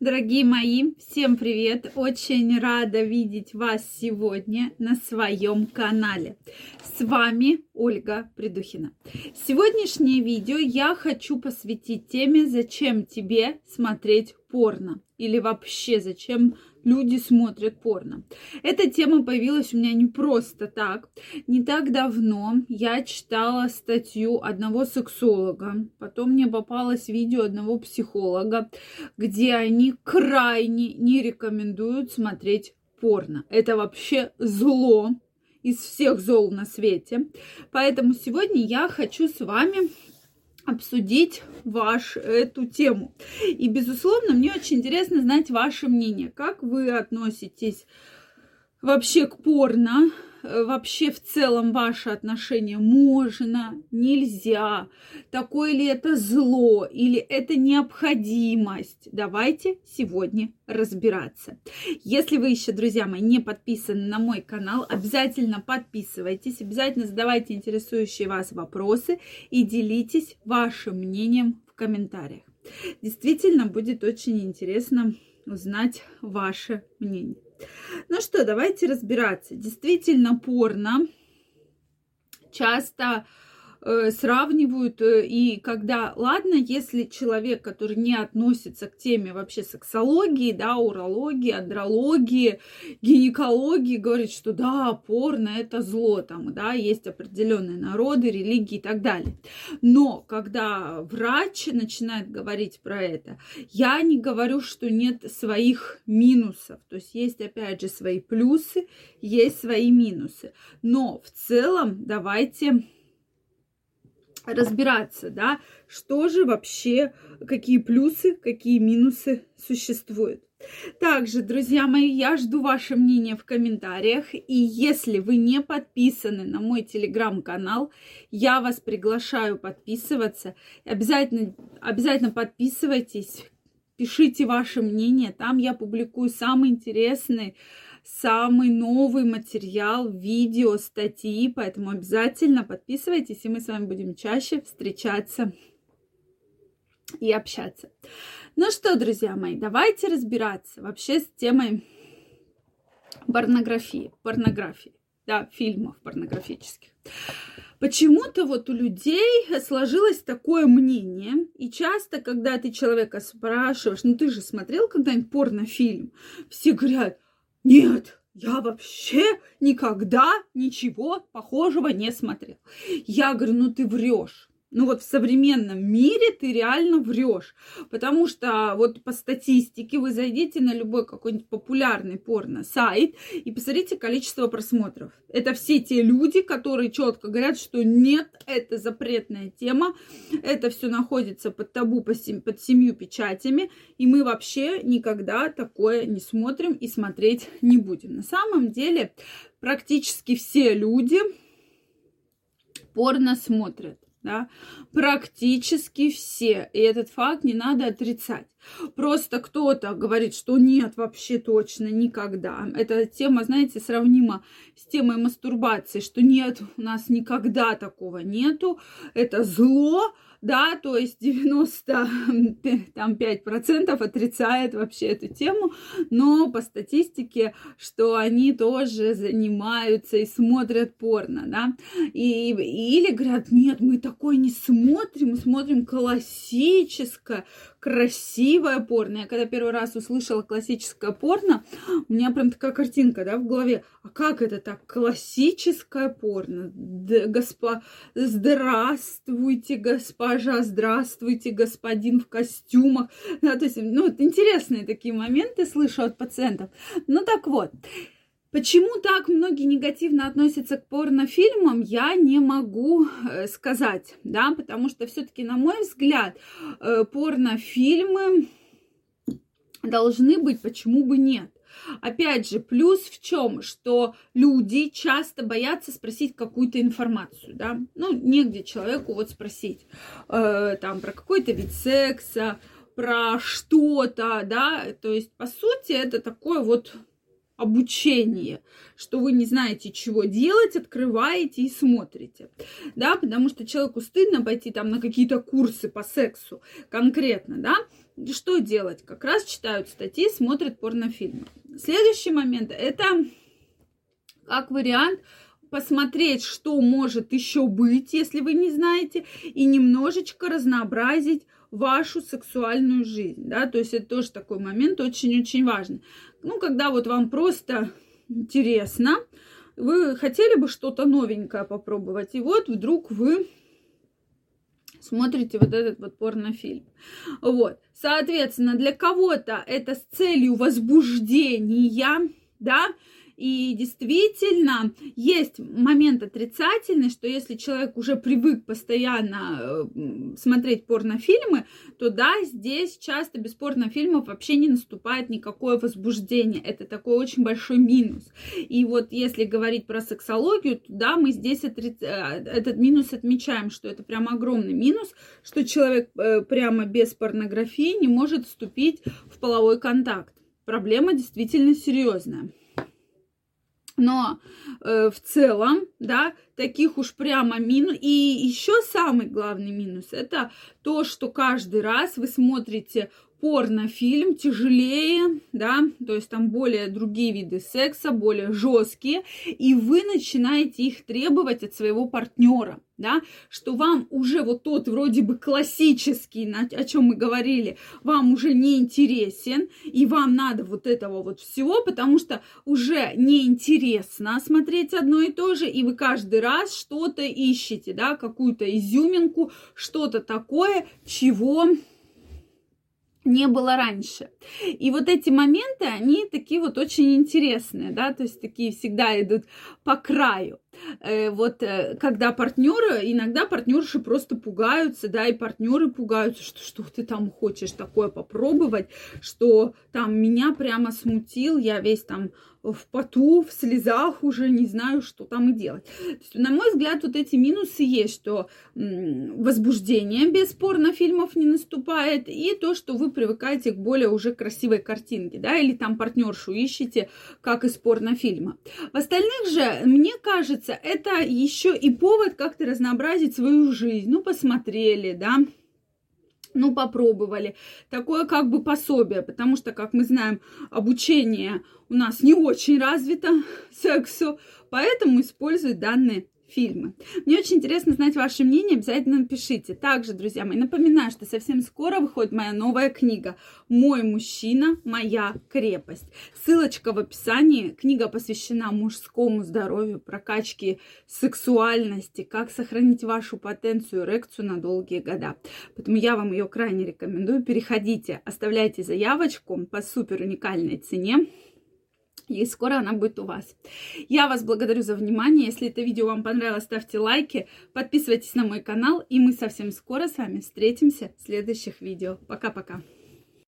Дорогие мои, всем привет! Очень рада видеть вас сегодня на своем канале. С вами Ольга Придухина. Сегодняшнее видео я хочу посвятить теме, зачем тебе смотреть порно или вообще зачем люди смотрят порно. Эта тема появилась у меня не просто так. Не так давно я читала статью одного сексолога, потом мне попалось видео одного психолога, где они крайне не рекомендуют смотреть порно. Это вообще зло из всех зол на свете. Поэтому сегодня я хочу с вами обсудить ваш эту тему. И, безусловно, мне очень интересно знать ваше мнение. Как вы относитесь вообще к порно? Э, вообще в целом ваше отношение можно, нельзя, такое ли это зло или это необходимость. Давайте сегодня разбираться. Если вы еще, друзья мои, не подписаны на мой канал, обязательно подписывайтесь, обязательно задавайте интересующие вас вопросы и делитесь вашим мнением в комментариях. Действительно, будет очень интересно узнать ваше мнение. Ну что, давайте разбираться. Действительно, порно часто сравнивают, э, и когда, ладно, если человек, который не относится к теме вообще сексологии, да, урологии, андрологии, гинекологии, говорит, что да, порно это зло, там, да, есть определенные народы, религии и так далее. Но когда врач начинает говорить про это, я не говорю, что нет своих минусов, то есть есть, опять же, свои плюсы, есть свои минусы. Но в целом давайте разбираться, да, что же вообще, какие плюсы, какие минусы существуют. Также, друзья мои, я жду ваше мнение в комментариях. И если вы не подписаны на мой телеграм-канал, я вас приглашаю подписываться. Обязательно, обязательно подписывайтесь, пишите ваше мнение. Там я публикую самые интересные самый новый материал, видео, статьи, поэтому обязательно подписывайтесь, и мы с вами будем чаще встречаться и общаться. Ну что, друзья мои, давайте разбираться вообще с темой порнографии, порнографии, да, фильмов порнографических. Почему-то вот у людей сложилось такое мнение, и часто, когда ты человека спрашиваешь, ну ты же смотрел когда-нибудь порнофильм, все говорят, нет, я вообще никогда ничего похожего не смотрел. Я говорю, ну ты врешь ну вот в современном мире ты реально врешь. Потому что вот по статистике вы зайдите на любой какой-нибудь популярный порно-сайт и посмотрите количество просмотров. Это все те люди, которые четко говорят, что нет, это запретная тема, это все находится под табу под семью печатями, и мы вообще никогда такое не смотрим и смотреть не будем. На самом деле практически все люди порно смотрят да, практически все. И этот факт не надо отрицать. Просто кто-то говорит, что нет, вообще точно никогда. Эта тема, знаете, сравнима с темой мастурбации, что нет, у нас никогда такого нету. Это зло, да, то есть 95% отрицает вообще эту тему, но по статистике, что они тоже занимаются и смотрят порно, да, и, или говорят, нет, мы такой не смотрим, мы смотрим классическое, красивое порно. Я когда первый раз услышала классическое порно, у меня прям такая картинка, да, в голове. А как это так? Классическое порно. Д- госпо... Здравствуйте, госпожа, здравствуйте, господин в костюмах. Да, то есть, ну, интересные такие моменты слышу от пациентов. Ну, так вот. Почему так многие негативно относятся к порнофильмам, я не могу э, сказать, да, потому что все-таки, на мой взгляд, э, порнофильмы должны быть, почему бы нет. Опять же, плюс в чем, что люди часто боятся спросить какую-то информацию, да, ну, негде человеку вот спросить, э, там, про какой-то вид секса, про что-то, да, то есть, по сути, это такое вот обучение, что вы не знаете, чего делать, открываете и смотрите, да, потому что человеку стыдно пойти там на какие-то курсы по сексу конкретно, да, что делать? Как раз читают статьи, смотрят порнофильмы. Следующий момент это как вариант посмотреть, что может еще быть, если вы не знаете, и немножечко разнообразить вашу сексуальную жизнь, да, то есть это тоже такой момент очень-очень важный. Ну, когда вот вам просто интересно, вы хотели бы что-то новенькое попробовать, и вот вдруг вы смотрите вот этот вот порнофильм. Вот, соответственно, для кого-то это с целью возбуждения, да, и действительно, есть момент отрицательный, что если человек уже привык постоянно э, смотреть порнофильмы, то да, здесь часто без порнофильмов вообще не наступает никакое возбуждение. Это такой очень большой минус. И вот если говорить про сексологию, то да, мы здесь отри... Э, этот минус отмечаем, что это прям огромный минус, что человек э, прямо без порнографии не может вступить в половой контакт. Проблема действительно серьезная. Но э, в целом, да, таких уж прямо минус. И еще самый главный минус это то, что каждый раз вы смотрите порнофильм тяжелее, да, то есть там более другие виды секса, более жесткие, и вы начинаете их требовать от своего партнера, да, что вам уже вот тот вроде бы классический, о чем мы говорили, вам уже не интересен, и вам надо вот этого вот всего, потому что уже неинтересно смотреть одно и то же, и вы каждый раз что-то ищете, да, какую-то изюминку, что-то такое, чего не было раньше. И вот эти моменты, они такие вот очень интересные, да, то есть такие всегда идут по краю. Э, вот э, когда партнеры, иногда партнерши просто пугаются, да, и партнеры пугаются, что что ты там хочешь такое попробовать, что там меня прямо смутил, я весь там в поту, в слезах уже не знаю, что там и делать. То есть, на мой взгляд, вот эти минусы есть, что возбуждение без порнофильмов не наступает, и то, что вы привыкаете к более уже красивой картинке, да, или там партнершу ищете, как из порнофильма. В остальных же, мне кажется, это еще и повод как-то разнообразить свою жизнь. Ну, посмотрели, да, ну, попробовали. Такое как бы пособие, потому что, как мы знаем, обучение у нас не очень развито сексу, поэтому используют данные фильмы. Мне очень интересно знать ваше мнение, обязательно напишите. Также, друзья мои, напоминаю, что совсем скоро выходит моя новая книга «Мой мужчина, моя крепость». Ссылочка в описании. Книга посвящена мужскому здоровью, прокачке сексуальности, как сохранить вашу потенцию, эрекцию на долгие года. Поэтому я вам ее крайне рекомендую. Переходите, оставляйте заявочку по супер уникальной цене. И скоро она будет у вас. Я вас благодарю за внимание. Если это видео вам понравилось, ставьте лайки, подписывайтесь на мой канал. И мы совсем скоро с вами встретимся в следующих видео. Пока-пока.